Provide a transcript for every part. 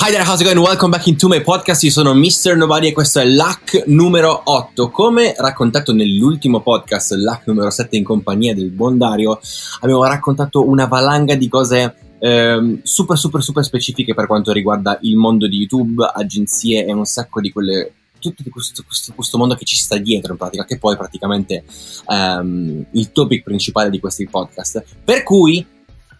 Hi there, how's it going? Welcome back into my podcast. Io sono Mr. Nobody e questo è l'hack numero 8. Come raccontato nell'ultimo podcast, l'hack numero 7 in compagnia del buon Dario, abbiamo raccontato una valanga di cose ehm, super super super specifiche per quanto riguarda il mondo di YouTube, agenzie e un sacco di quelle tutto questo, questo, questo, mondo che ci sta dietro in pratica, che poi è praticamente um, il topic principale di questi podcast. Per cui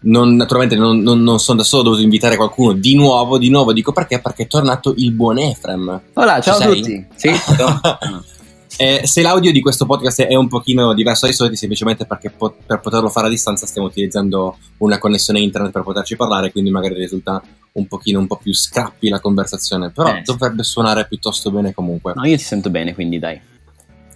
non, naturalmente non, non, non, sono da solo, ho dovuto invitare qualcuno di nuovo, di nuovo dico perché? Perché è tornato il buon Efrem. Hola, ciao a tutti. Sì, eh, se l'audio di questo podcast è un pochino diverso dai soliti, semplicemente perché po- per poterlo fare a distanza stiamo utilizzando una connessione internet per poterci parlare, quindi magari risulta un pochino un po' più scappi la conversazione, però eh, dovrebbe suonare piuttosto bene comunque. No, io ti sento bene, quindi dai.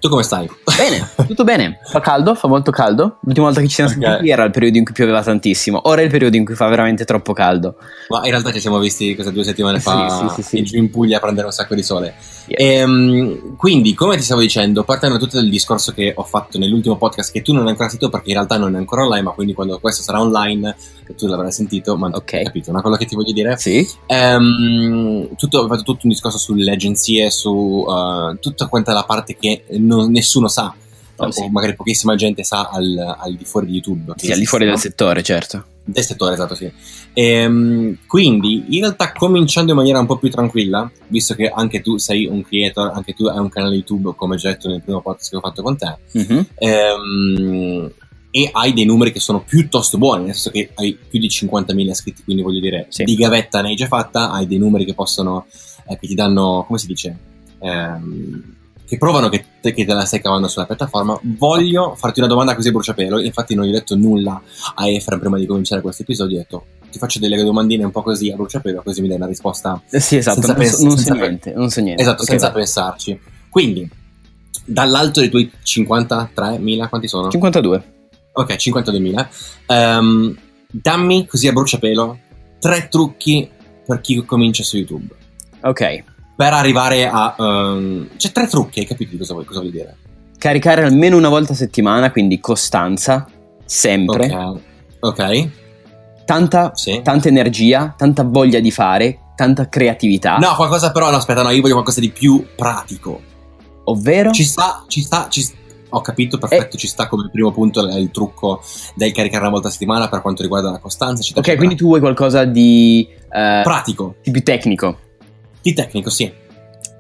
Tu come stai? Bene, tutto bene. Fa caldo, fa molto caldo. L'ultima volta che ci siamo okay. sentiti era il periodo in cui pioveva tantissimo. Ora è il periodo in cui fa veramente troppo caldo. Ma in realtà ci siamo visti queste due settimane fa sì, sì, sì, in Puglia a prendere un sacco di sole. Yeah. E, ehm, quindi, come ti stavo dicendo, partendo tutto dal discorso che ho fatto nell'ultimo podcast, che tu non hai ancora sentito perché in realtà non è ancora online, ma quindi quando questo sarà online, tu l'avrai sentito, ma hai capito, no? quello che ti voglio dire? Sì. Um, tutto, ho fatto tutto un discorso sulle agenzie, su uh, tutta quanta la parte che non, nessuno sa. Oh, sì. o magari pochissima gente sa al, al, di fuori di YouTube. Sì, al di fuori del settore, certo. Del settore, esatto, sì. E, ehm, quindi, in realtà, cominciando in maniera un po' più tranquilla, visto che anche tu sei un creator, anche tu hai un canale YouTube, come già detto nel primo podcast che ho fatto con te, mm-hmm. ehm, e hai dei numeri che sono piuttosto buoni, nel senso che hai più di 50.000 iscritti, quindi voglio dire, sì. di gavetta ne hai già fatta, hai dei numeri che possono, eh, che ti danno, come si dice? Ehm, che provano che te, che te, la stai cavando sulla piattaforma, voglio farti una domanda così a bruciapelo. Infatti, non gli ho detto nulla a Efra prima di cominciare questo episodio. Ho detto ti faccio delle domandine un po' così a bruciapelo, così mi dai una risposta. Eh sì, esatto, non, pens- non, so niente, non so niente. Esatto, okay, senza vai. pensarci. Quindi, dall'alto dei tuoi 53.000, quanti sono? 52. Ok, 52.000. Um, ehm, dammi così a bruciapelo tre trucchi per chi comincia su YouTube. Ok per arrivare a... Um, c'è tre trucchi, hai capito cosa vuoi, cosa vuol dire? Caricare almeno una volta a settimana, quindi costanza, sempre. Ok. okay. Tanta, sì. tanta energia, tanta voglia di fare, tanta creatività. No, qualcosa però, no, aspetta, no, io voglio qualcosa di più pratico. Ovvero? Ci sta, ci sta, ci sta. Ho capito, perfetto, eh. ci sta come primo punto il trucco del caricare una volta a settimana per quanto riguarda la costanza. Ok, eccetera. quindi tu vuoi qualcosa di... Uh, pratico. Di più tecnico. Di tecnico, sì.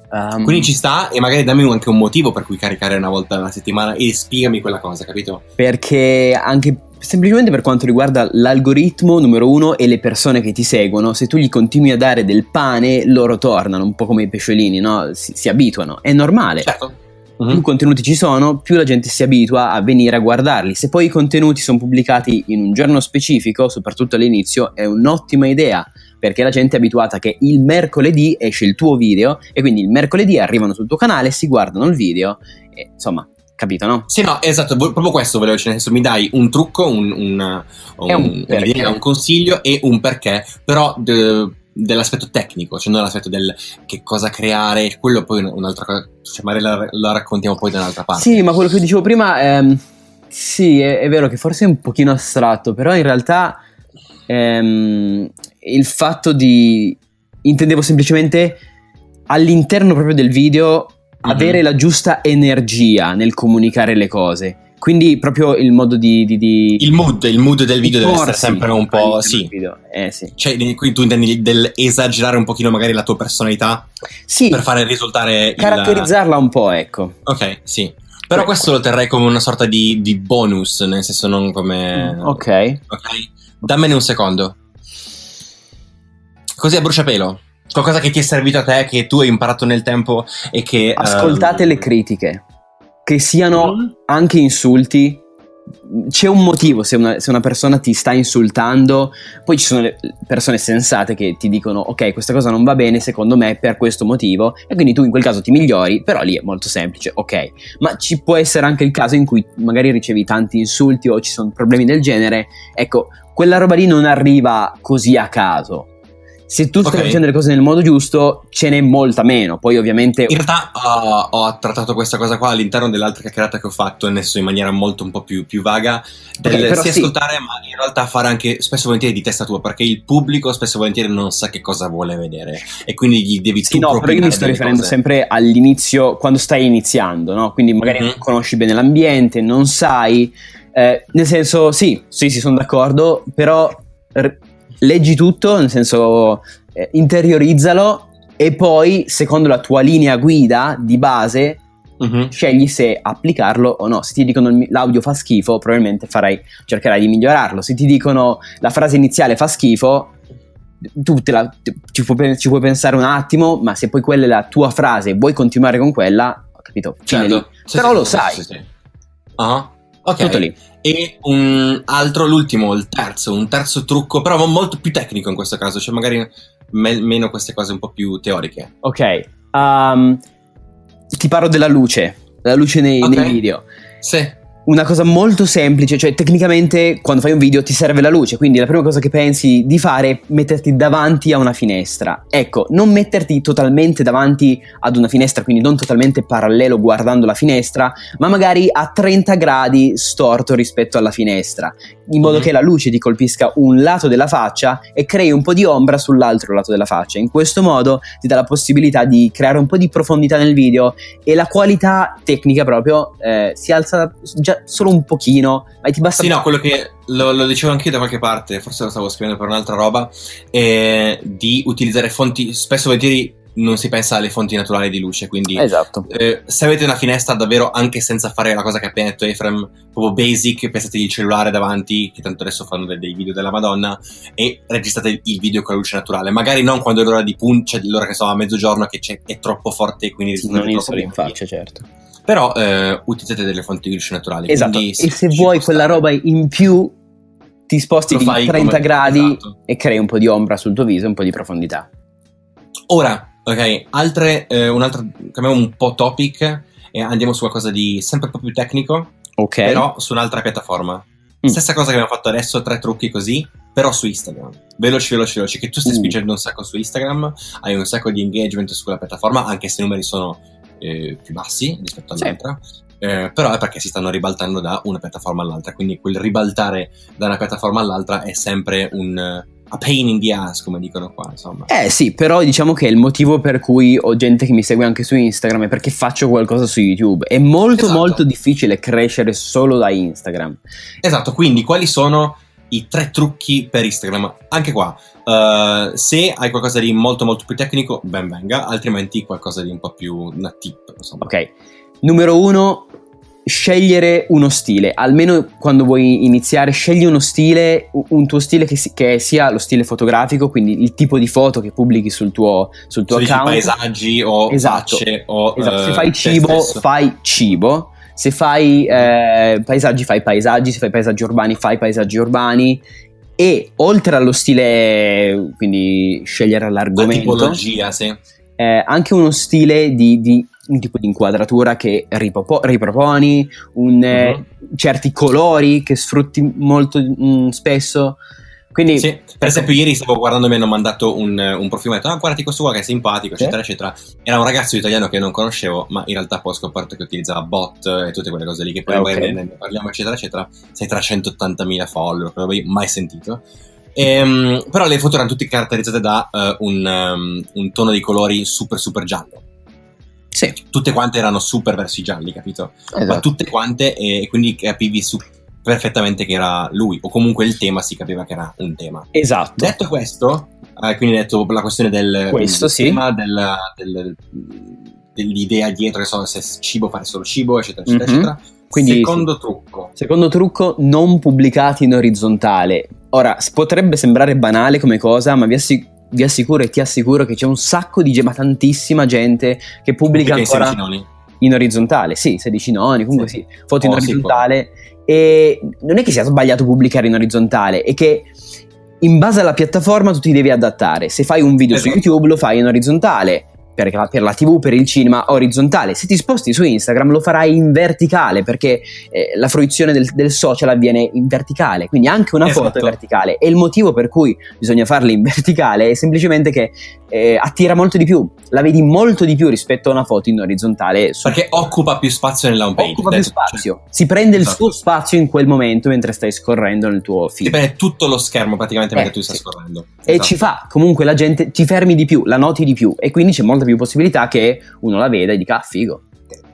Um, Quindi ci sta e magari dammi anche un motivo per cui caricare una volta alla settimana e spiegami quella cosa, capito? Perché anche semplicemente per quanto riguarda l'algoritmo numero uno e le persone che ti seguono, se tu gli continui a dare del pane, loro tornano, un po' come i pesciolini, no? Si, si abituano, è normale. Certo. Uh-huh. Più contenuti ci sono, più la gente si abitua a venire a guardarli. Se poi i contenuti sono pubblicati in un giorno specifico, soprattutto all'inizio, è un'ottima idea perché la gente è abituata che il mercoledì esce il tuo video e quindi il mercoledì arrivano sul tuo canale, si guardano il video e insomma capito, no? Sì, no, esatto, proprio questo volevo dire, nel senso mi dai un trucco, un, un, un, un, un consiglio e un perché, però de, dell'aspetto tecnico, cioè non l'aspetto del che cosa creare, quello poi un'altra cosa, cioè magari la, la raccontiamo poi da un'altra parte. Sì, ma quello che dicevo prima, ehm, sì, è, è, vero che forse è un pochino astratto, però in realtà ehm, il fatto di... intendevo semplicemente all'interno proprio del video mm-hmm. avere la giusta energia nel comunicare le cose. Quindi proprio il modo di... di, di il mood, il mood del video deve essere sempre un po'... Sì. Eh, sì. Cioè, quindi tu intendi del esagerare un pochino magari la tua personalità? Sì. Per fare risultare... Caratterizzarla il... un po', ecco. Ok, sì. Però ecco. questo lo terrei come una sorta di, di bonus, nel senso non come... Mm, ok. Ok. Dammene un secondo. Così a bruciapelo. Qualcosa che ti è servito a te, che tu hai imparato nel tempo e che... Ascoltate um... le critiche. Che siano mm. anche insulti. C'è un motivo se una, se una, persona ti sta insultando, poi ci sono le persone sensate che ti dicono ok questa cosa non va bene secondo me per questo motivo e quindi tu in quel caso ti migliori, però lì è molto semplice, ok. Ma ci può essere anche il caso in cui magari ricevi tanti insulti o ci sono problemi del genere, ecco, quella roba lì non arriva così a caso se tu stai okay. facendo le cose nel modo giusto, ce n'è molta meno. Poi, ovviamente. In realtà uh, ho trattato questa cosa qua all'interno dell'altra chiacchierata che ho fatto, senso in maniera molto un po' più, più vaga. Del okay, sì, sì, ascoltare, ma in realtà fare anche spesso e volentieri di testa tua, perché il pubblico spesso e volentieri non sa che cosa vuole vedere. E quindi gli devi sì, tu no, però io mi sto riferendo cose. sempre all'inizio, quando stai iniziando, no? Quindi magari mm-hmm. non conosci bene l'ambiente, non sai. Eh, nel senso, sì, sì, sì, sono d'accordo, però. R- leggi tutto, nel senso eh, interiorizzalo e poi, secondo la tua linea guida di base, uh-huh. scegli se applicarlo o no. Se ti dicono l'audio fa schifo, probabilmente farai, cercherai di migliorarlo. Se ti dicono la frase iniziale fa schifo, tu la, ci, puoi, ci, puoi, pensare un attimo, ma se poi quella è la tua frase e vuoi continuare con quella, ho capito, certo. sì, però sì, lo sai. Sì, uh-huh. Ok. Tutto lì. E un altro, l'ultimo, il terzo, un terzo trucco, però molto più tecnico in questo caso, cioè magari me- meno queste cose un po' più teoriche. Ok. Um, ti parlo della luce, la luce nei, okay. nei video. Sì una cosa molto semplice, cioè tecnicamente quando fai un video ti serve la luce, quindi la prima cosa che pensi di fare è metterti davanti a una finestra. Ecco, non metterti totalmente davanti ad una finestra, quindi non totalmente parallelo guardando la finestra, ma magari a 30 gradi storto rispetto alla finestra, in modo mm-hmm. che la luce ti colpisca un lato della faccia e crei un po' di ombra sull'altro lato della faccia. In questo modo ti dà la possibilità di creare un po' di profondità nel video e la qualità tecnica proprio eh, si alza già solo un pochino, ma ti basta... Sì, no, quello che lo, lo dicevo anch'io da qualche parte, forse lo stavo scrivendo per un'altra roba, è di utilizzare fonti, spesso volentieri non si pensa alle fonti naturali di luce, quindi esatto. eh, se avete una finestra davvero anche senza fare la cosa che ha appena detto Efrem, proprio basic, pensate il cellulare davanti, che tanto adesso fanno dei, dei, video della Madonna, e registrate il video con la luce naturale, magari non quando è l'ora di punta, cioè l'ora che so a mezzogiorno che è troppo forte e quindi non in solo in faccia, certo però eh, utilizzate delle fonti di luce naturali. Esatto, e se vuoi quella roba in più ti sposti di 30 come... gradi esatto. e crei un po' di ombra sul tuo viso, un po' di profondità. Ora, ok, altre, eh, un altro, cambiamo un po' topic e andiamo su qualcosa di sempre un po' più tecnico, ok. però su un'altra piattaforma. Mm. Stessa cosa che abbiamo fatto adesso, tre trucchi così, però su Instagram. Veloci, veloci, veloci, che tu stai uh. spingendo un sacco su Instagram, hai un sacco di engagement su quella piattaforma, anche se i numeri sono eh, più bassi rispetto all'altra. Sì. Eh, però è perché si stanno ribaltando da una piattaforma all'altra, quindi quel ribaltare da una piattaforma all'altra è sempre un a pain in the ass, come dicono qua, insomma. Eh sì, però diciamo che il motivo per cui ho gente che mi segue anche su Instagram è perché faccio qualcosa su YouTube. È molto esatto. molto difficile crescere solo da Instagram. Esatto, quindi quali sono i tre trucchi per Instagram? Anche qua, Uh, se hai qualcosa di molto molto più tecnico, ben venga, altrimenti qualcosa di un po' più una tip. Insomma. Ok, numero uno, scegliere uno stile, almeno quando vuoi iniziare, scegli uno stile, un tuo stile che, si, che, sia lo stile fotografico, quindi il tipo di foto che pubblichi sul tuo, sul tuo account. paesaggi o esatto. facce o esatto. Se fai cibo, fai cibo. Se fai eh, paesaggi, fai paesaggi, se fai paesaggi urbani, fai paesaggi urbani e oltre allo stile, quindi scegliere l'argomento, la tipologia, sì. eh, anche uno stile di, di, un tipo di inquadratura che ripropo- riproponi, un, uh-huh. certi colori che sfrutti molto mh, mm, spesso. Quindi, sì, per esempio, ieri stavo guardando, mi hanno mandato un, un profilo e ho detto: Ah, guardati questo qua che è simpatico, eccetera, sì. eccetera. Era un ragazzo italiano che non conoscevo, ma in realtà poi ho scoperto che utilizzava bot e tutte quelle cose lì, che poi okay. ne, parliamo, eccetera, eccetera. Sei tra 180.000 follower, non avevo mai sentito. E, um, però le foto erano tutte caratterizzate da uh, un, um, un tono di colori super, super giallo. Sì. Tutte quante erano super verso i gialli, capito? Esatto. Ma tutte quante, e quindi capivi su perfettamente che era lui, o comunque il tema si capiva che era un tema. Esatto. Detto questo, eh, quindi detto la questione del, questo, del sì. tema, del, del, dell'idea dietro, che so, se cibo fare solo cibo, eccetera, eccetera, mm-hmm. eccetera. Quindi, secondo trucco. Secondo trucco, non pubblicati in orizzontale. Ora, potrebbe sembrare banale come cosa, ma vi, assic- vi assicuro e ti assicuro che c'è un sacco di gente, ma tantissima gente che pubblica ancora in orizzontale. Sì, 16 noni, comunque sì, sì foto oh, in orizzontale. Sì, e non è che sia sbagliato pubblicare in orizzontale, è che in base alla piattaforma tu ti devi adattare. Se fai un video esatto. su YouTube lo fai in orizzontale, per la, per la, TV, per il cinema orizzontale. Se ti sposti su Instagram lo farai in verticale perché eh, la fruizione del, del, social avviene in verticale, quindi anche una esatto. foto è verticale. E il motivo per cui bisogna farla in verticale è semplicemente che eh, attira molto di più, la vedi molto di più rispetto a una foto in orizzontale. Perché occupa più spazio nella home page. Occupa più spazio, cioè... si prende esatto. il suo spazio in quel momento mentre stai scorrendo nel tuo feed. Ti prende tutto lo schermo praticamente mentre eh, tu stai sì. scorrendo. Esatto. E ci fa, comunque la gente ti fermi di più, la noti di più e quindi c'è molta più possibilità che uno la veda e dica ah figo.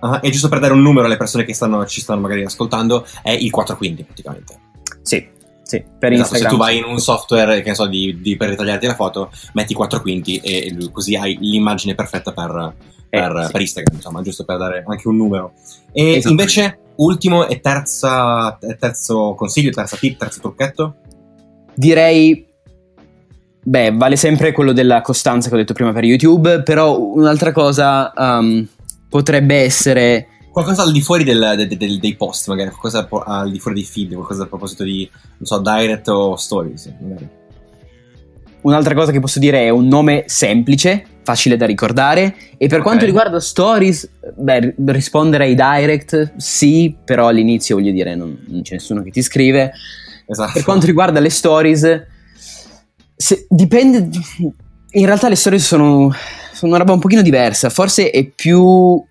Uh, e giusto per dare un numero alle persone che stanno, ci stanno magari ascoltando, è il 415 praticamente. Sì, sì, per esatto, Instagram. Se tu vai in un software che ne so, di, di, per ritagliarti la foto, metti 4 quinti e così hai l'immagine perfetta per, per, eh, sì. per Instagram, insomma, giusto per dare anche un numero. E esatto. invece, ultimo e terza, terzo consiglio, terza tip, terzo trucchetto? Direi Beh, vale sempre quello della costanza che ho detto prima per YouTube, però un'altra cosa um, potrebbe essere... Qualcosa al di fuori del, del, del, dei post, magari, qualcosa al di fuori dei feed, qualcosa a proposito di, non so, direct o stories, magari. Un'altra cosa che posso dire è un nome semplice, facile da ricordare. E per okay. quanto riguarda stories, beh, rispondere ai direct, sì, però all'inizio voglio dire, non, non c'è nessuno che ti scrive. Esatto. Per quanto riguarda le stories, se, dipende. In realtà le storie sono, sono una roba un pochino diversa. Forse è più.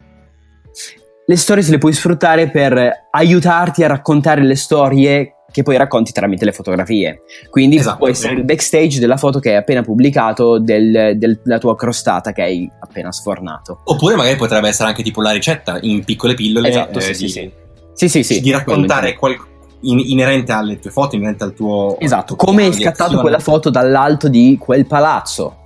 Le storie se le puoi sfruttare per aiutarti a raccontare le storie che poi racconti tramite le fotografie. Quindi esatto, può essere sì. il backstage della foto che hai appena pubblicato, del, del, della tua crostata che hai appena sfornato. Oppure magari potrebbe essere anche tipo la ricetta in piccole pillole. Esatto, eh, sì, di, sì, sì. sì, sì, Di raccontare qualcosa in, inerente alle tue foto, inerente al tuo... Esatto, come hai scattato quella foto dall'alto di quel palazzo.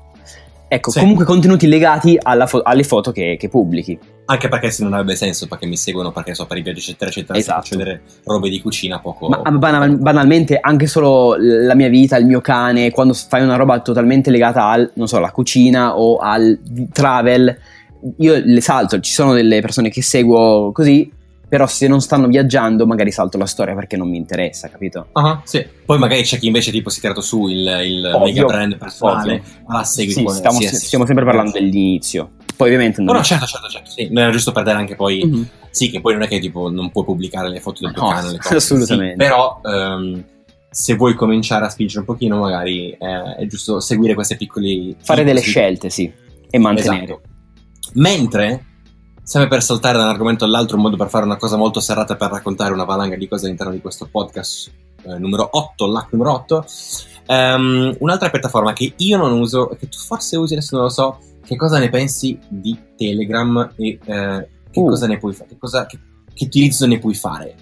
Ecco, sì. comunque contenuti legati fo- alle foto che, che, pubblichi. Anche perché se non avrebbe senso, perché mi seguono, perché so per i viaggi eccetera eccetera, esatto. faccio vedere robe di cucina poco... Ma banal- banalmente anche solo la mia vita, il mio cane, quando fai una roba totalmente legata al, non so, alla cucina o al travel, io le salto, ci sono delle persone che seguo così, però se non stanno viaggiando magari salto la storia perché non mi interessa, capito? Uh-huh, sì. Poi magari c'è chi invece tipo si è tirato su il, il mega brand personale, ma la segui sì, stiamo, sì, stiamo sempre parlando dell'inizio. Poi ovviamente non... No, no, certo, certo, certo, sì. Non era giusto per dare anche poi... Mm-hmm. Sì, che poi non è che tipo non puoi pubblicare le foto del tuo no, cane, le cose. Assolutamente. Sì, però... Um, se vuoi cominciare a spingere un pochino, magari eh, è giusto seguire queste piccole. Fare delle scelte, sì, e mantenere. Esatto. Mentre sempre per saltare da un argomento all'altro, un modo per fare una cosa molto serrata per raccontare una valanga di cose all'interno di questo podcast eh, numero 8, l'hack numero 8. Um, ehm, un'altra piattaforma che io non uso, che tu forse usi, adesso non lo so, che cosa ne pensi di Telegram e eh, che uh. cosa ne puoi fare, che, cosa, che, che utilizzo ne puoi fare?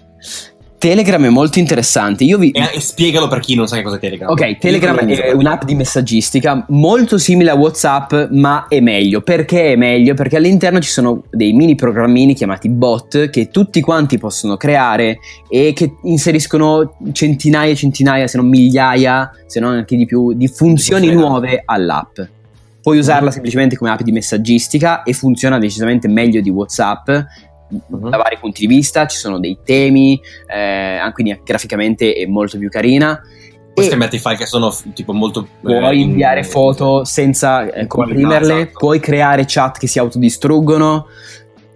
Telegram è molto interessante. Io vi... E, spiegalo per chi non sa che cosa è Telegram. Ok, Telegram è un'app di messaggistica molto simile a WhatsApp, ma è meglio. Perché è meglio? Perché all'interno ci sono dei mini programmini chiamati bot che tutti quanti possono creare e che inseriscono centinaia e centinaia, se non migliaia, se non anche di più, di funzioni nuove all'app. Puoi usarla semplicemente come app di messaggistica e funziona decisamente meglio di WhatsApp uh-huh. da vari punti di vista, ci sono dei temi, eh, quindi graficamente è molto più carina. Puoi scambiarti file che sono tipo molto... Puoi eh, inviare foto senza eh, comprimerle, esatto. puoi creare chat che si autodistruggono.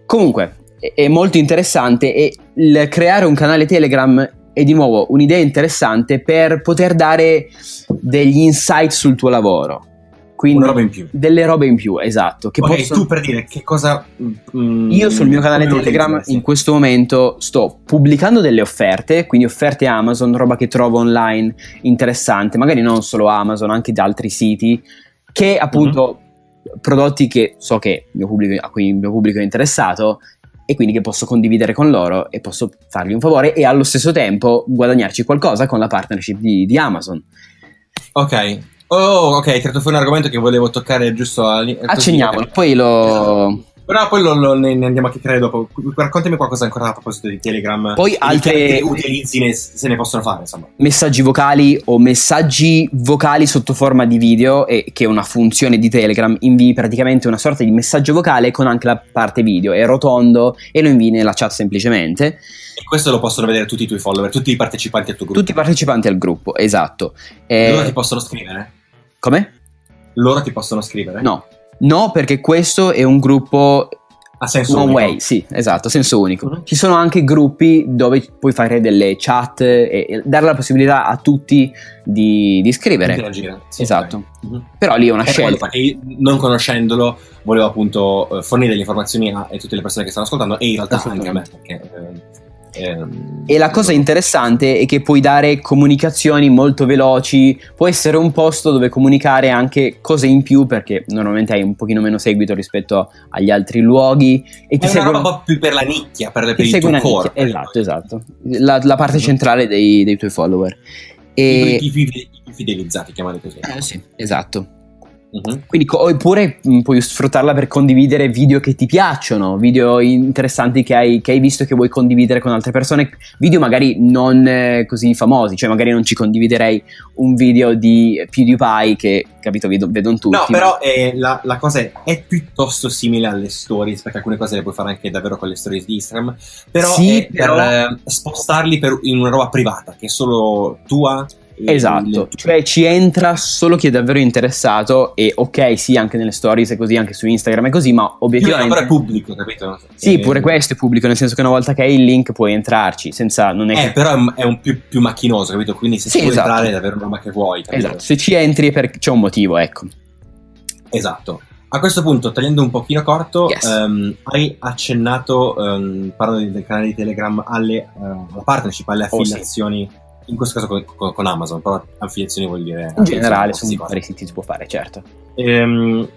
Comunque, è, è molto interessante e il creare un canale Telegram è di nuovo un'idea interessante per poter dare degli insight sul tuo lavoro. Quindi Una roba in più. Delle robe in più, esatto. Che ok, possono... tu per dire che cosa... Mm, Io sul mio canale Telegram in questo momento sto pubblicando delle offerte, quindi offerte Amazon, roba che trovo online interessante, magari non solo Amazon, anche da altri siti, che appunto mm-hmm. prodotti che so che mio pubblico, a cui il mio pubblico è interessato e quindi che posso condividere con loro e posso fargli un favore e allo stesso tempo guadagnarci qualcosa con la partnership di, di Amazon. Ok, Oh, ok, hai tirato fuori un argomento che volevo toccare giusto all'inizio. Accenniamolo, poi lo... Però poi lo, lo, ne, andiamo a chiacchierare dopo. Raccontami qualcosa ancora a proposito di Telegram. Poi altre utilizzi ne, se ne possono fare, insomma. Messaggi vocali o messaggi vocali sotto forma di video, e, che è una funzione di Telegram, invii praticamente una sorta di messaggio vocale con anche la parte video. È rotondo e lo invii nella chat semplicemente. E questo lo possono vedere tutti i tuoi follower, tutti i partecipanti al tuo gruppo. Tutti i partecipanti al gruppo, esatto. E... Loro ti possono scrivere? Come? Loro ti possono scrivere? No, No, perché questo è un gruppo a senso One unico. way, sì, esatto, senso unico. Mhm. Ci sono anche gruppi dove puoi fare delle chat e, e dare la possibilità a tutti di, di scrivere. Interagire. Sì, Esatto. ok. Mhm. Però lì è una E scelta. io, non conoscendolo volevo appunto eh, fornire delle informazioni a, a tutte le persone che stanno ascoltando e in realtà anche a me perché eh, ehm, E la cosa interessante è che puoi dare comunicazioni molto veloci, può essere un posto dove comunicare anche cose in più perché normalmente hai un pochino meno seguito rispetto agli altri luoghi e ti è una seguono- roba un po' più per la nicchia per, per il tuo una nicchia. Esatto, esatto. La, la parte Mhm. centrale dei, dei tuoi follower. E... i, i- i fidelizzati chiamali così Eh, sì, esatto. Mhm. Quindi, co- oppure mh, puoi sfruttarla per condividere video che ti piacciono, video interessanti che hai, che hai visto e che vuoi condividere con altre persone, video magari non eh, così famosi, cioè magari non ci condividerei un video di PewDiePie che, capito, vedo, vedono tutti. No, ma- però eh, la, la cosa è, è piuttosto simile alle stories, perché alcune cose le puoi fare anche davvero con le stories di Instagram, però Sì, è per però- eh, spostarli per- in una roba privata, che è solo tua. Esatto, cioè ci entra solo chi è davvero interessato e ok sì anche nelle stories e così, anche su Instagram e così, ma obiettivamente... però è pubblico, capito? Sì, pure questo è pubblico, nel senso che una volta che hai il link puoi entrarci, senza... non è Eh, che... però è un, più, più macchinoso, capito? Quindi se Sì, ci vuoi esatto. entrare è davvero una roba che vuoi, capito? Esatto, se ci entri perché c'è un motivo, ecco. Esatto. A questo punto, tagliando un pochino corto, Yes. ehm, hai accennato, ehm, parlando del canale di Telegram, alle, alla partnership, alle Oh, sì. In questo caso con, con- Amazon, però affiliazioni vuol dire... In generale su vari siti si può fare, certo. Ehm,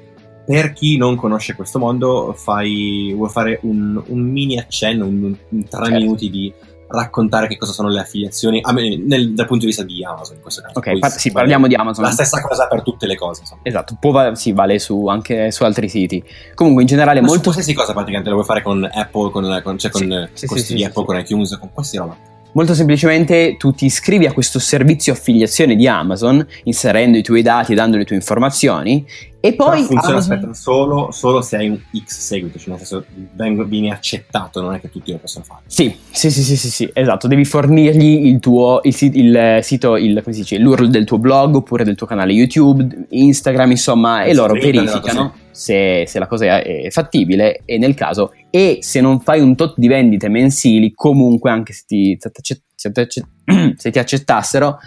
per chi non conosce questo mondo, fai, vuoi fare un, un mini accenno, un, un tre Certo. minuti di raccontare che cosa sono le affiliazioni, a me- nel- dal punto di vista di Amazon in questo caso. Ok, par- sì, vale- parliamo di Amazon. La stessa cosa per tutte le cose, insomma. Esatto, può va- sì, vale su, anche su altri siti. Comunque in generale Ma su molto, qualsiasi cosa praticamente lo vuoi fare con Apple, con, con, cioè con Sì, con sì, sì, Apple, con iTunes, con qualsiasi roba. Molto semplicemente tu ti iscrivi a questo servizio affiliazione di Amazon, inserendo i tuoi dati e dando le tue informazioni, e Poi poi funziona, Amazon- aspetta, solo, solo se hai un X seguito, cioè nel senso vengo- vieni accettato, non è che tutti lo possono fare. Sì, sì, sì, sì, sì, sì, esatto, devi fornirgli il tuo il, il sito, il, come si dice, l'URL del tuo blog oppure del tuo canale YouTube, Instagram, insomma, e loro verificano se, se la cosa è, fattibile e nel caso, e se non fai un tot di vendite mensili, comunque anche se ti, se ti accett- se ti accett- se ti accettassero,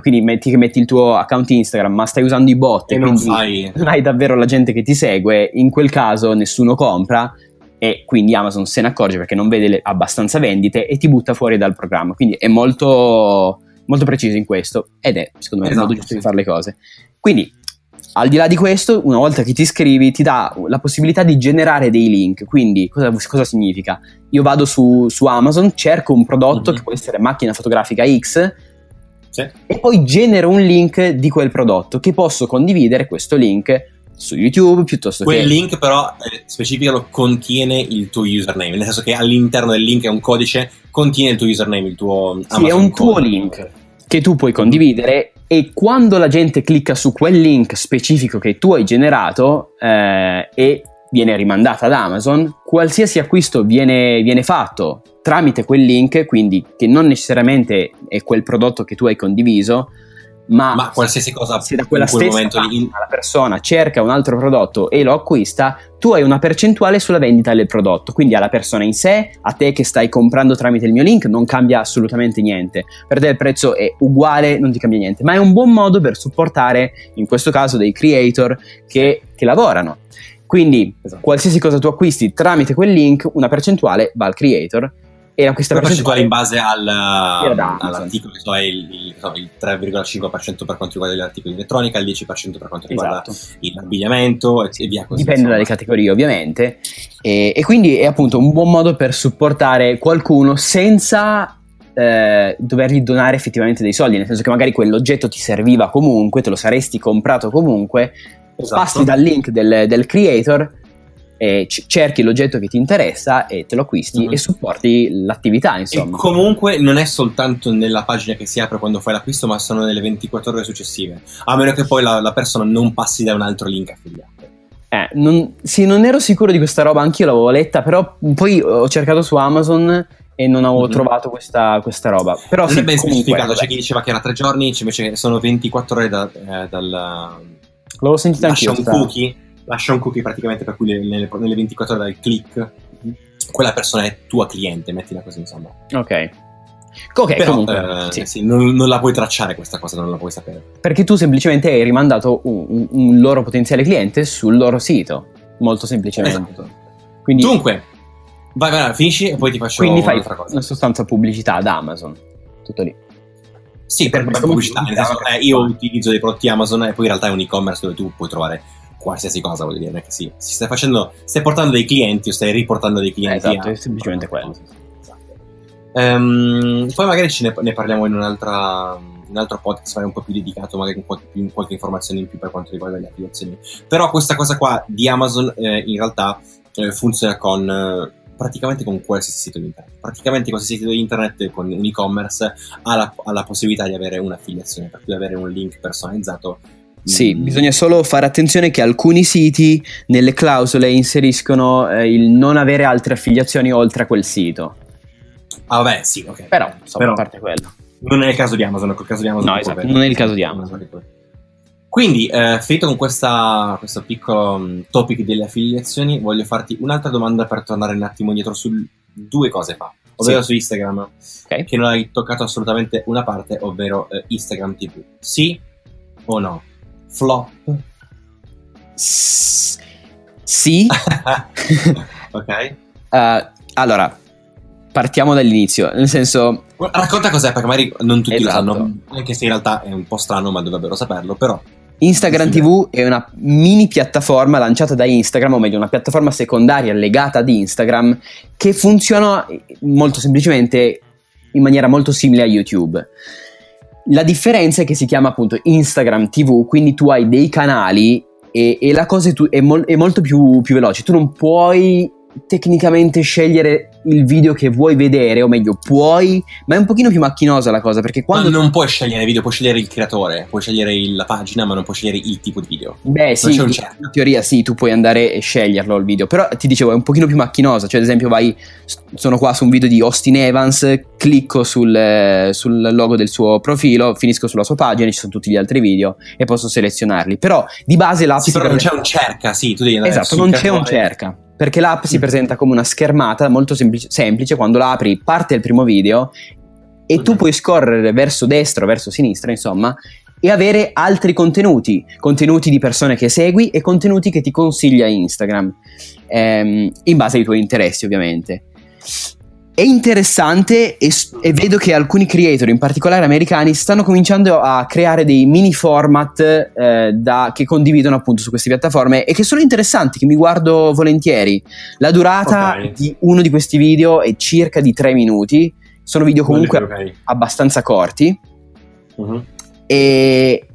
quindi metti che metti il tuo account Instagram ma stai usando i bot E non quindi fai... non hai davvero la gente che ti segue, in quel caso nessuno compra e quindi Amazon se ne accorge perché non vede le- abbastanza vendite e ti butta fuori dal programma. Quindi è molto, molto preciso in questo ed è secondo me il Esatto, modo giusto sì. di fare le cose. Quindi al di là di questo, una volta che ti iscrivi, ti dà la possibilità di generare dei link. Quindi, cosa, cosa significa? Io vado su, su Amazon, cerco un prodotto Mhm. che può essere macchina fotografica X, Sì. e poi genero un link di quel prodotto che posso condividere questo link su YouTube piuttosto Quel che link però, eh, specificalo, contiene il tuo username, nel senso che all'interno del link è un codice, contiene il tuo username, il tuo Amazon sì, è un tuo code. link che tu puoi condividere e quando la gente clicca su quel link specifico che tu hai generato eh, e viene rimandata ad Amazon, qualsiasi acquisto viene, viene fatto tramite quel link, quindi che non necessariamente è quel prodotto che tu hai condiviso, ma, Ma qualsiasi cosa se da quella in quel stessa in- la persona cerca un altro prodotto e lo acquista, tu hai una percentuale sulla vendita del prodotto, quindi alla persona in sé, a te che stai comprando tramite il mio link, non cambia assolutamente niente. Per te il prezzo è uguale, non ti cambia niente, ma è un buon modo per supportare, in questo caso, dei creator che, che lavorano. Quindi, Esatto. qualsiasi cosa tu acquisti tramite quel link, una percentuale va al creator e questa percentuale percentuale in base al, Amazon. all'articolo, che so, è il, il- il 3,5% per quanto riguarda gli articoli di elettronica, il 10% per quanto riguarda Esatto. l'abbigliamento e, e via così. Dipende dalle insomma. categorie ovviamente e, e quindi è appunto un buon modo per supportare qualcuno senza eh, dovergli donare effettivamente dei soldi, nel senso che magari quell'oggetto ti serviva comunque, te lo saresti comprato comunque, Esatto. passi dal link del, del creator, e c- cerchi l'oggetto che ti interessa e te lo acquisti Mhm. e supporti l'attività E insomma. comunque non è soltanto nella pagina che si apre quando fai l'acquisto, ma sono nelle 24 ore successive. A meno che poi la, la persona non passi da un altro link affiliato. Eh, non, sì, non ero sicuro di questa roba, anch'io l'avevo letta, però poi ho cercato su Amazon e non avevo Mhm. trovato questa, questa roba. Però non sì, è ben comunque, specificato, c'è chi diceva che era 3 giorni, invece sono 24 ore da- eh, dal L'avevo sentita lascia anch'io. un sta- cookie lascia un cookie praticamente per cui nelle, nelle 24 ore dal click quella persona è tua cliente, mettila così insomma. Ok. Ok, Però, comunque, eh, sì. Sì, non, non, la puoi tracciare questa cosa, non la puoi sapere. Perché tu semplicemente hai rimandato un, un, loro potenziale cliente sul loro sito, molto semplicemente. Esatto. Quindi, Dunque, vai, vai, finisci e poi ti faccio quindi fai cosa. una sostanza pubblicità ad Amazon, tutto lì. Sì, per, per pubblicità, senso, eh, io utilizzo dei prodotti Amazon e poi in realtà è un e-commerce dove tu puoi trovare qualsiasi cosa, voglio dire, che sì, si stai facendo, stai portando dei clienti o stai riportando dei clienti. Eh, esatto, a... è semplicemente quello. Um, poi magari ce ne, ne parliamo in, un'altra, un altro podcast, un po' più dedicato, magari con qualche, più, qualche, informazione in più per quanto riguarda le affiliazioni. Però questa cosa qua di Amazon eh, in realtà eh, funziona con eh, praticamente con qualsiasi sito di internet. Praticamente qualsiasi sito di internet con un e-commerce ha la, ha la possibilità di avere un'affiliazione, per cui avere un link personalizzato sì, mm. bisogna solo fare attenzione che alcuni siti nelle clausole inseriscono eh, il non avere altre affiliazioni oltre a quel sito. Ah, vabbè, sì, ok. Però, insomma, Però, a parte quello. Non è il caso di Amazon, il caso di Amazon. No, esatto, non è il caso di Amazon. Quindi, eh, finito con questa, questo piccolo um, topic delle affiliazioni, voglio farti un'altra domanda per tornare un attimo indietro su due cose fa. Ovvero sì. su Instagram, okay. che non hai toccato assolutamente una parte, ovvero eh, Instagram TV. Sì o no? Flop? S- sì. ok. Uh, allora, partiamo dall'inizio, nel senso... Racconta cos'è, perché magari non tutti esatto. lo sanno, anche se in realtà è un po' strano, ma dovrebbero saperlo, però... Instagram TV è una mini piattaforma lanciata da Instagram, o meglio una piattaforma secondaria legata ad Instagram, che funziona molto semplicemente in maniera molto simile a YouTube. La differenza è che si chiama appunto Instagram TV, quindi tu hai dei canali e, e la cosa è, tu, è, mol, è molto più, più veloce. Tu non puoi tecnicamente scegliere il video che vuoi vedere, o meglio, puoi, ma è un pochino più macchinosa la cosa perché quando. Ma non puoi scegliere il video, puoi scegliere il creatore, puoi scegliere la pagina, ma non puoi scegliere il tipo di video. Beh, sì, in teoria sì, tu puoi andare e sceglierlo il video, però ti dicevo, è un pochino più macchinosa. Cioè, ad esempio, vai, sono qua su un video di Austin Evans, clicco sul, sul logo del suo profilo, finisco sulla sua pagina, ci sono tutti gli altri video e posso selezionarli. Però di base l'app. Sì, però non c'è un cerca, sì, tu devi andare Esatto, non c'è un cerca perché l'app si mm. presenta come una schermata molto semplice, semplice quando la apri parte il primo video e tu puoi scorrere verso destra o verso sinistra, insomma, e avere altri contenuti, contenuti di persone che segui e contenuti che ti consiglia Instagram, ehm, in base ai tuoi interessi ovviamente è interessante e, e, vedo che alcuni creator, in particolare americani, stanno cominciando a creare dei mini format eh, da, che condividono appunto su queste piattaforme e che sono interessanti, che mi guardo volentieri. La durata okay. di uno di questi video è circa di 3 minuti, sono video comunque okay. abbastanza corti uh-huh. e,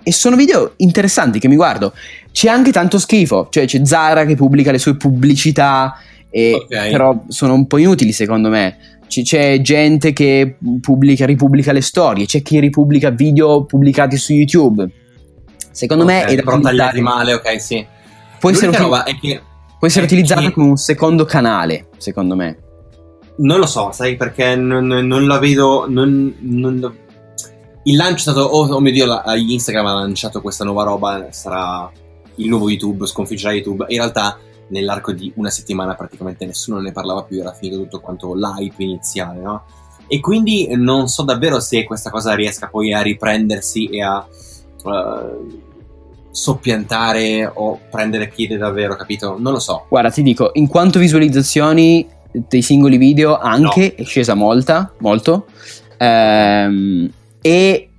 e sono video interessanti che mi guardo. C'è anche tanto schifo, cioè c'è Zara che pubblica le sue pubblicità e okay. però sono un po' inutili secondo me. C- c'è gente che pubblica, ripubblica le storie, c'è chi ripubblica video pubblicati su YouTube. Secondo okay, me è da però tagliati male, ok, sì. Può essere, util- che, può essere utilizzata che... come un secondo canale, secondo me. Non lo so, sai, perché non, non la vedo. Non, non, il lancio è stato. Oh, oh mio dio, la, Instagram ha lanciato questa nuova roba. Sarà il nuovo YouTube, sconfiggerà YouTube. In realtà nell'arco di una settimana praticamente nessuno ne parlava più, era finito tutto quanto l'hype iniziale, no? E quindi non so davvero se questa cosa riesca poi a riprendersi e a uh, soppiantare o prendere piede davvero, capito? Non lo so. Guarda, ti dico, in quanto visualizzazioni dei singoli video anche no. è scesa molta, molto. Ehm, e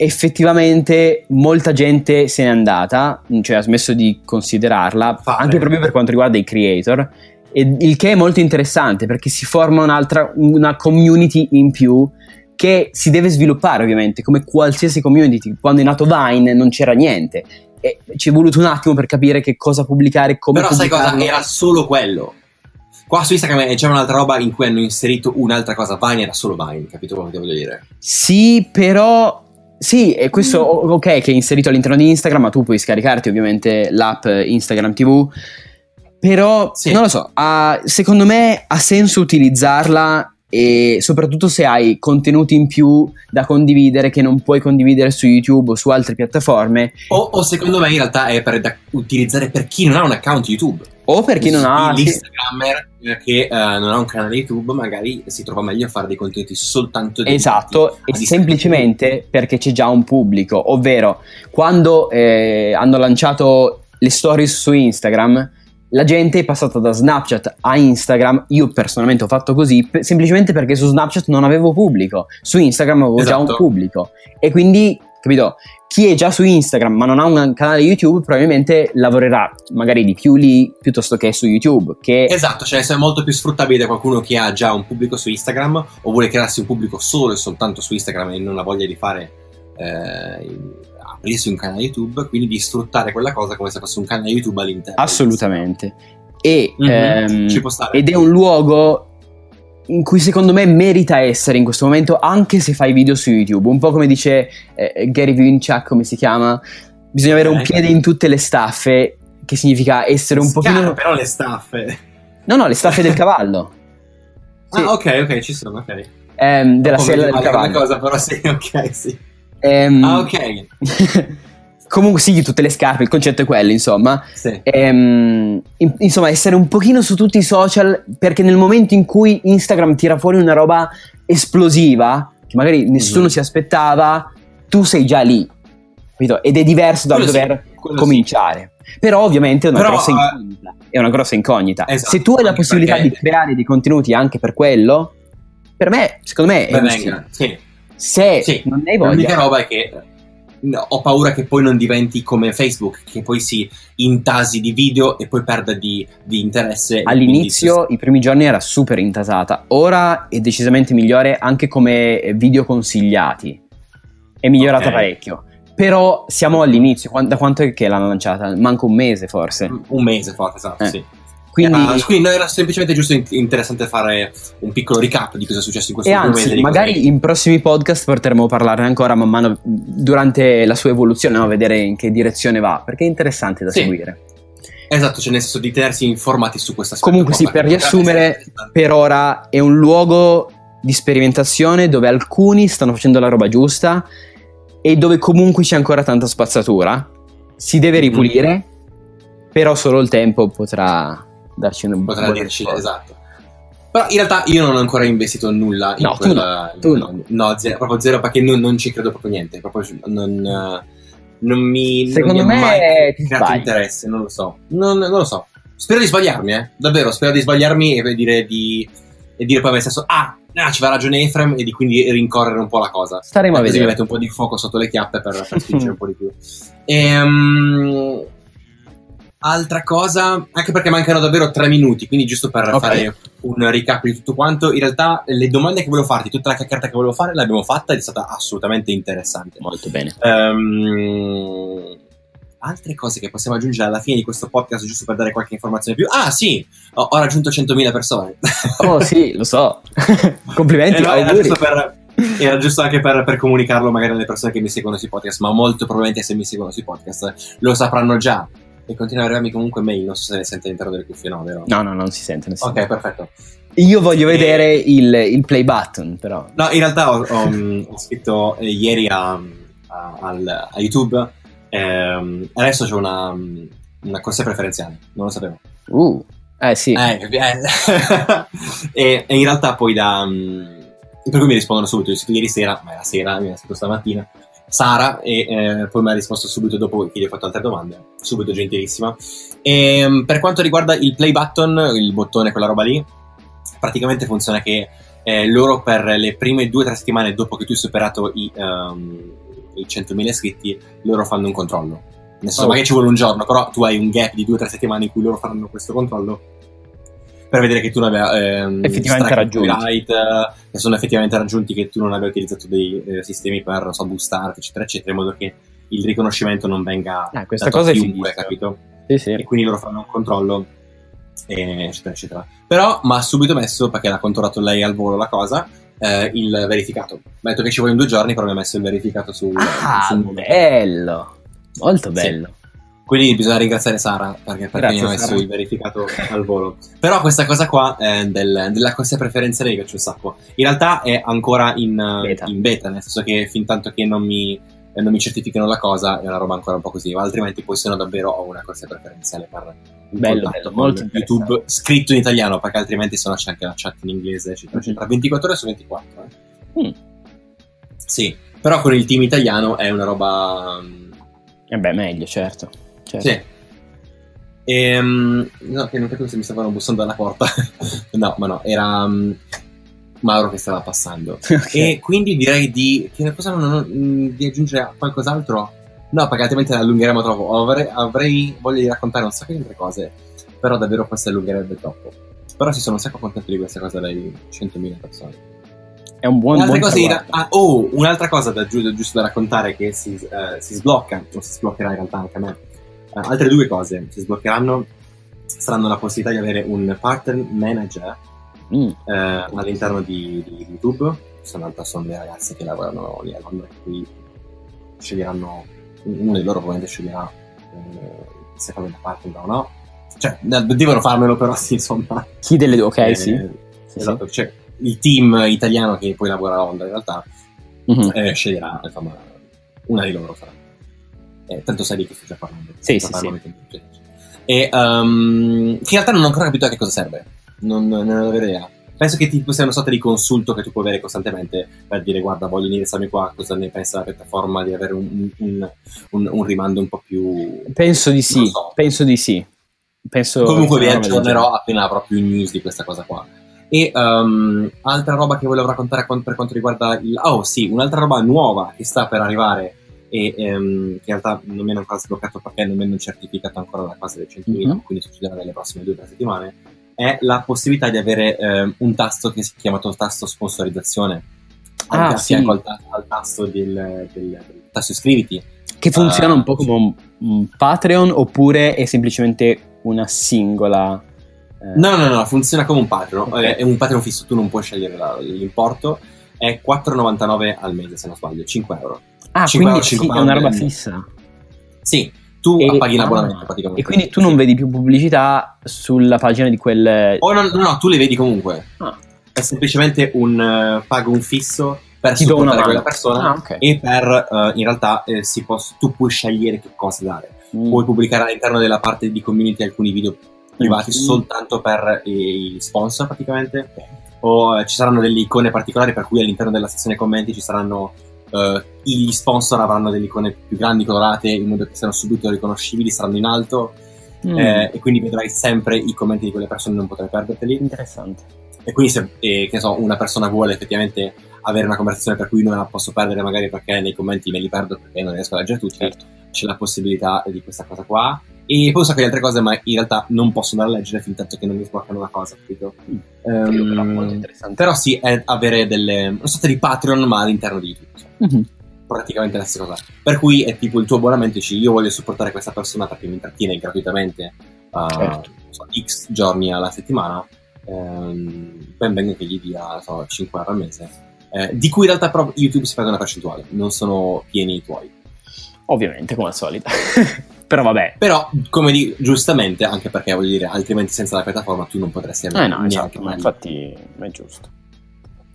effettivamente molta gente se n'è andata, cioè ha smesso di considerarla, Fare. anche proprio per quanto riguarda i creator, il che è molto interessante perché si forma un'altra, una community in più che si deve sviluppare ovviamente, come qualsiasi community. Quando è nato Vine non c'era niente. E ci è voluto un attimo per capire che cosa pubblicare, come Però sai cosa? Era solo quello. Qua su Instagram c'è un'altra roba in cui hanno inserito un'altra cosa. Vine era solo Vine, capito quello che voglio dire? Sì, però sì, e questo mm. ok che è inserito all'interno di Instagram, ma tu puoi scaricarti ovviamente l'app Instagram TV. Però sì. non lo so, ha, secondo me ha senso utilizzarla e soprattutto se hai contenuti in più da condividere che non puoi condividere su YouTube o su altre piattaforme. O, o secondo me in realtà è per da utilizzare per chi non ha un account YouTube. O per chi non ha... L'Instagrammer che uh, non ha un canale YouTube magari si trova meglio a fare dei contenuti soltanto di Esatto, e semplicemente perché c'è già un pubblico, ovvero quando eh, hanno lanciato le stories su Instagram la gente è passata da Snapchat a Instagram. Io personalmente ho fatto così p- semplicemente perché su Snapchat non avevo pubblico, su Instagram avevo esatto. già un esatto. pubblico. E quindi, capito, chi è già su Instagram ma non ha un canale YouTube probabilmente lavorerà magari di più lì piuttosto che su YouTube. Che... Esatto, cioè è molto più sfruttabile da qualcuno che ha già un pubblico su Instagram o vuole crearsi un pubblico solo e soltanto su Instagram e non ha voglia di fare. Eh, aprirsi un canale YouTube, quindi di sfruttare quella cosa come se fosse un canale YouTube all'interno. Assolutamente. E, mm-hmm. ehm, ed è un luogo in cui secondo me merita essere in questo momento anche se fai video su YouTube. Un po' come dice eh, Gary Vaynerchuk, come si chiama, bisogna avere un piede in tutte le staffe, che significa essere un pochino... però le staffe. No, no, le staffe del cavallo. Sì. Ah, ok, ok, ci sono, ok. Ehm, della sella del cavallo. cosa, però sì, ok, sì. Ehm, ah, ok. comunque sì, tutte le scarpe, il concetto è quello, insomma. Sì. Ehm, in, insomma, essere un pochino su tutti i social, perché nel momento in cui Instagram tira fuori una roba esplosiva, che magari nessuno mm-hmm. si aspettava, tu sei già lì. Capito? Ed è diverso dal dover sì, cominciare. Sì. Però ovviamente è una Però, grossa uh, incognita. È una grossa incognita. Esatto, Se tu hai la possibilità perché... di creare dei contenuti anche per quello, per me, secondo me, è venga, sì. Se non hai voglia. L'unica roba è che ho paura che poi non diventi come Facebook, che poi si intasi di video e poi perda di, di interesse. All'inizio, i primi giorni era super intasata, ora è decisamente migliore anche come video consigliati. È migliorata okay. parecchio. Però siamo all'inizio, da quanto è che l'hanno lanciata? Manca un mese forse. Un mese forse, esatto, eh. sì. Quindi, uh, quindi era semplicemente giusto interessante fare un piccolo recap di cosa è successo in questo e anzi, magari così. in prossimi podcast potremo parlarne ancora man mano durante la sua evoluzione, no? vedere in che direzione va, perché è interessante da sì. seguire. Esatto, cioè nel senso di tenersi informati su questa storia. Comunque sì, per riassumere, per ora è un luogo di sperimentazione dove alcuni stanno facendo la roba giusta e dove comunque c'è ancora tanta spazzatura. Si deve ripulire, mm. però solo il tempo potrà darci un potrà dirci esatto. Però in realtà io non ho ancora investito nulla in no, quella, tu no, tu no. no zero, proprio zero perché non, non, ci credo proprio niente proprio non, non mi secondo non mi me ti creato sbagli. interesse non lo so. Non, non, lo so. Spero di sbagliarmi eh davvero spero di sbagliarmi e dire di e dire poi a me stesso ah, ah ci va ragione Efrem e di quindi rincorrere un po' la cosa. Staremo a vedere così mi mette un po' di fuoco sotto le chiappe per, per spingere un po' di più. E, um, Altra cosa, anche perché mancano davvero tre minuti, quindi giusto per okay. fare un recap di tutto quanto, in realtà le domande che volevo farti, tutta la chiacchierata che volevo fare l'abbiamo fatta ed è stata assolutamente interessante. Molto bene. Um, altre cose che possiamo aggiungere alla fine di questo podcast, giusto per dare qualche informazione più. Ah, sì, ho, ho raggiunto 100.000 persone. Oh, sì, lo so. Complimenti, eh no, era, giusto per, era giusto anche per, per, comunicarlo magari alle persone che mi seguono sui podcast, ma molto probabilmente se mi seguono sui podcast lo sapranno già e continua a arrivarmi comunque mail. Non so se ne sente all'interno delle cuffie, no, vero? No, no, non si sente. Ok, sente. perfetto. Io voglio e... vedere il, il, play button, però. No, in realtà ho, ho, ho scritto eh, ieri a, a, a, YouTube. Ehm, adesso c'è una, una corsia preferenziale, non lo sapevo. Uh, eh sì. Eh, eh. e, e, in realtà poi da. Per cui mi rispondono subito. Ho scritto ieri sera, ma era sera, mi ha scritto stamattina Sara e eh, poi mi ha risposto subito dopo che gli ho fatto altre domande, subito gentilissima. E, ehm, per quanto riguarda il play button, il bottone, quella roba lì, praticamente funziona che eh, loro per le prime due o tre settimane dopo che tu hai superato i, um, i 100.000 iscritti, loro fanno un controllo. Nel senso, oh. magari ci vuole un giorno, però tu hai un gap di due o tre settimane in cui loro faranno questo controllo per vedere che tu non abbia ehm, effettivamente raggiunti. che sono effettivamente raggiunti che tu non abbia utilizzato dei eh, sistemi per so, boostarti eccetera eccetera in modo che il riconoscimento non venga ah, questa cosa chiunque, capito? Sì, sì. e quindi loro fanno un controllo eccetera eccetera. Però mi ha subito messo perché l'ha controllato lei al volo la cosa eh, il verificato. Mi ha detto che ci vogliono due giorni però mi ha messo il verificato sul, ah, sul bello. Molto bello. sì. Quindi bisogna ringraziare Sara perché, perché mi ha messo il verificato al volo. Però questa cosa qua eh, del, della corsia preferenziale mi piace un sacco. In realtà è ancora in beta, in beta nel senso che fin tanto che non mi, non mi, certificano la cosa è una roba ancora un po' così, ma altrimenti poi se no davvero ho una corsia preferenziale per un bello, bello molto YouTube scritto in italiano perché altrimenti se no c'è anche la chat in inglese eccetera eccetera. 24 ore su 24. Eh. Mm. Sì, però con il team italiano è una roba... E eh beh, meglio, certo. Certo. Sì. E, um, no, che non capivo se mi stavano bussando alla porta. no, ma no, era um, Mauro che stava passando. Okay. E quindi direi di, che cosa non, non, di aggiungere qualcos'altro. No, perché altrimenti la allungheremo troppo. Avrei, avrei voglia di raccontare un sacco di altre cose, però davvero questo allungherebbe troppo. Però si sono un sacco contento di questa cosa dai 100.000 persone. È un buon, buon cosa da, ah, oh, un'altra cosa da, giusto da raccontare che si, uh, si sblocca, o si sbloccherà in realtà anche a me. Uh, altre due cose si sbloccheranno saranno la possibilità di avere un partner manager mm. uh, all'interno di, di, YouTube. Sono, realtà sono dei ragazzi che lavorano lì a Londra, qui sceglieranno, uno di loro probabilmente sceglierà se fare una partner o no. Cioè, devono farmelo però, sì, insomma. Chi delle due? Ok, eh, sì. Esatto, sì. Cioè, il team italiano che poi lavora a Honda in realtà mm-hmm. eh, sceglierà insomma una di loro sarà eh, tanto sai di che sto già parlando. Sì, sì, sì. e um, che in realtà non ho ancora capito a che cosa serve. Non, non ho idea. Penso che tipo sia una sorta di consulto che tu puoi avere costantemente per dire guarda voglio indirizzarmi qua cosa ne pensa la piattaforma di avere un, un, un, un rimando un po' più penso di sì so. penso di sì. Penso comunque vi aggiornerò appena avrò più news di questa cosa qua. E um, altra roba che volevo raccontare per quanto riguarda il... Oh sì, un'altra roba nuova che sta per arrivare e che in realtà non mi hanno ancora sbloccato perché non mi hanno certificato ancora la fase del 100.000, mm-hmm. quindi succederà nelle prossime due o tre settimane, è la possibilità di avere um, un tasto che si è chiamato tasto sponsorizzazione, ah, sì. al, al tasto del, del, del, tasto iscriviti. Che funziona uh, un po' come un, un Patreon oppure è semplicemente una singola eh. No, no, no, funziona come un Patreon. Okay. È un Patreon fisso, tu non puoi scegliere la, l'importo. È 4,99 al mese, se non sbaglio, 5 euro. Ah, 5 quindi euro, 5 sì, è una roba fissa. Sì, tu e, paghi l'abbonamento praticamente. E quindi tu non vedi più pubblicità sulla pagina di quel... Oh, no, no, no tu le vedi comunque. Ah. È semplicemente un uh, pago un fisso per Ti supportare quella persona ah, okay. e per uh, in realtà eh, poss- tu puoi scegliere che cosa dare. Mm. Puoi pubblicare all'interno della parte di community alcuni video privati mm-hmm. soltanto per i sponsor praticamente o eh, ci saranno delle icone particolari per cui all'interno della sezione commenti ci saranno uh, gli sponsor avranno delle icone più grandi colorate in modo che siano subito riconoscibili saranno in alto. Mm. eh, e quindi vedrai sempre i commenti di quelle persone non potrai perderteli. Interessante e quindi se eh, so, una persona vuole effettivamente avere una conversazione per cui non la posso perdere magari perché nei commenti me li perdo perché non riesco a leggere tutti certo. c'è la possibilità di questa cosa qua e poi un sacco di altre cose, ma in realtà non posso andare a leggere fin tanto che non mi sbloccano una cosa, capito? Mm. Um, però, molto interessante. però sì, è avere delle. una sorta di Patreon, ma all'interno di YouTube. Mm-hmm. Praticamente la stessa cosa. Per cui è tipo il tuo abbonamento, dici io voglio supportare questa persona perché mi intrattiene gratuitamente uh, certo. so, X giorni alla settimana. Um, ben venga che gli dia so, 5 euro al mese. Eh, di cui in realtà però YouTube si paga una percentuale, non sono pieni i tuoi. Ovviamente, come al solito. Però vabbè. Però, come di, giustamente, anche perché voglio dire, altrimenti senza la piattaforma tu non potresti andare. Eh no, esatto, ma infatti è giusto.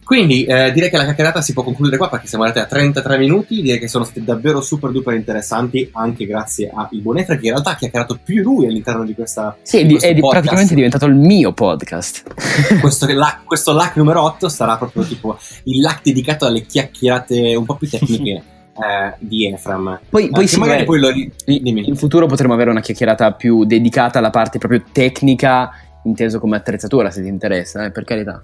Quindi eh, direi che la chiacchierata si può concludere qua perché siamo arrivati a 33 minuti, direi che sono stati davvero super duper interessanti anche grazie a il buon Efra che in realtà ha chiacchierato più lui all'interno di questa Sì, di è podcast. praticamente diventato il mio podcast. questo, la, questo LAC numero 8 sarà proprio tipo il LAC dedicato alle chiacchierate un po' più tecniche eh, di Efram. Poi, poi, sì, magari poi lo ri- in futuro potremo avere una chiacchierata più dedicata alla parte proprio tecnica, inteso come attrezzatura, se ti interessa, eh, per carità.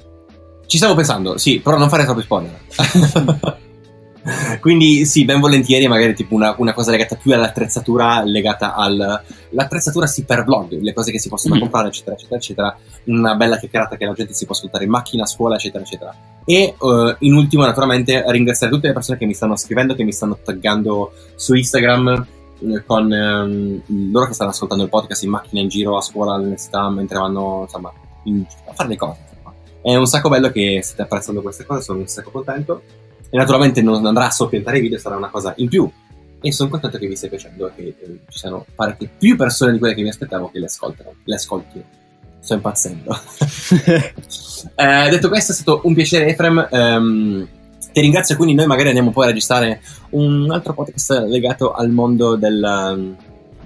Ci stavo pensando, sì, però non fare troppi spoiler. Quindi sì, ben volentieri magari tipo una, una, cosa legata più all'attrezzatura, legata all'attrezzatura sì per vlog, le cose che si possono mm. comprare, eccetera, eccetera, eccetera. Una bella chiacchierata che la gente si può ascoltare in macchina, a scuola, eccetera, eccetera. E uh, in ultimo, naturalmente, ringraziare tutte le persone che mi stanno scrivendo, che mi stanno taggando su Instagram eh, con um, loro che stanno ascoltando il podcast in macchina, in giro, a scuola, all'università, mentre vanno, insomma, in, a fare le cose. È un sacco bello che state apprezzando queste cose, sono un sacco contento e naturalmente non andrà a soppiantare i video, sarà una cosa in più e sono contento che vi stia piacendo e che eh, ci siano parecchie più persone di quelle che mi aspettavo che le ascoltano. Le ascolti. Sto impazzendo. eh, detto questo, è stato un piacere, Efrem. Um, ti ringrazio, quindi noi magari andiamo poi a registrare un altro podcast legato al mondo del,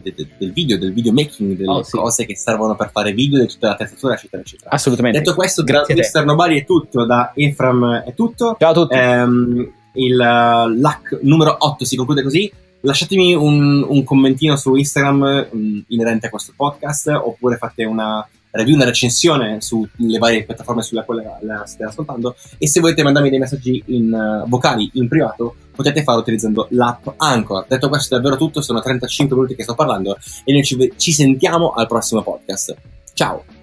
del, del video, del videomaking, delle oh, sì. cose che servono per fare video, di tutta la terzatura, eccetera, eccetera. Assolutamente. Detto questo, Grazie da Mister Nobari è tutto, da Efram è tutto. Ciao a tutti. Um, il uh, LAC numero 8 si conclude così. Lasciatemi un, un commentino su Instagram um, inerente a questo podcast oppure fate una review, una recensione sulle varie piattaforme sulle quali la state ascoltando e se volete mandarmi dei messaggi in, uh, vocali in privato potete farlo utilizzando l'app Anchor. Detto questo è davvero tutto, sono 35 minuti che sto parlando e noi ci, ci sentiamo al prossimo podcast. Ciao!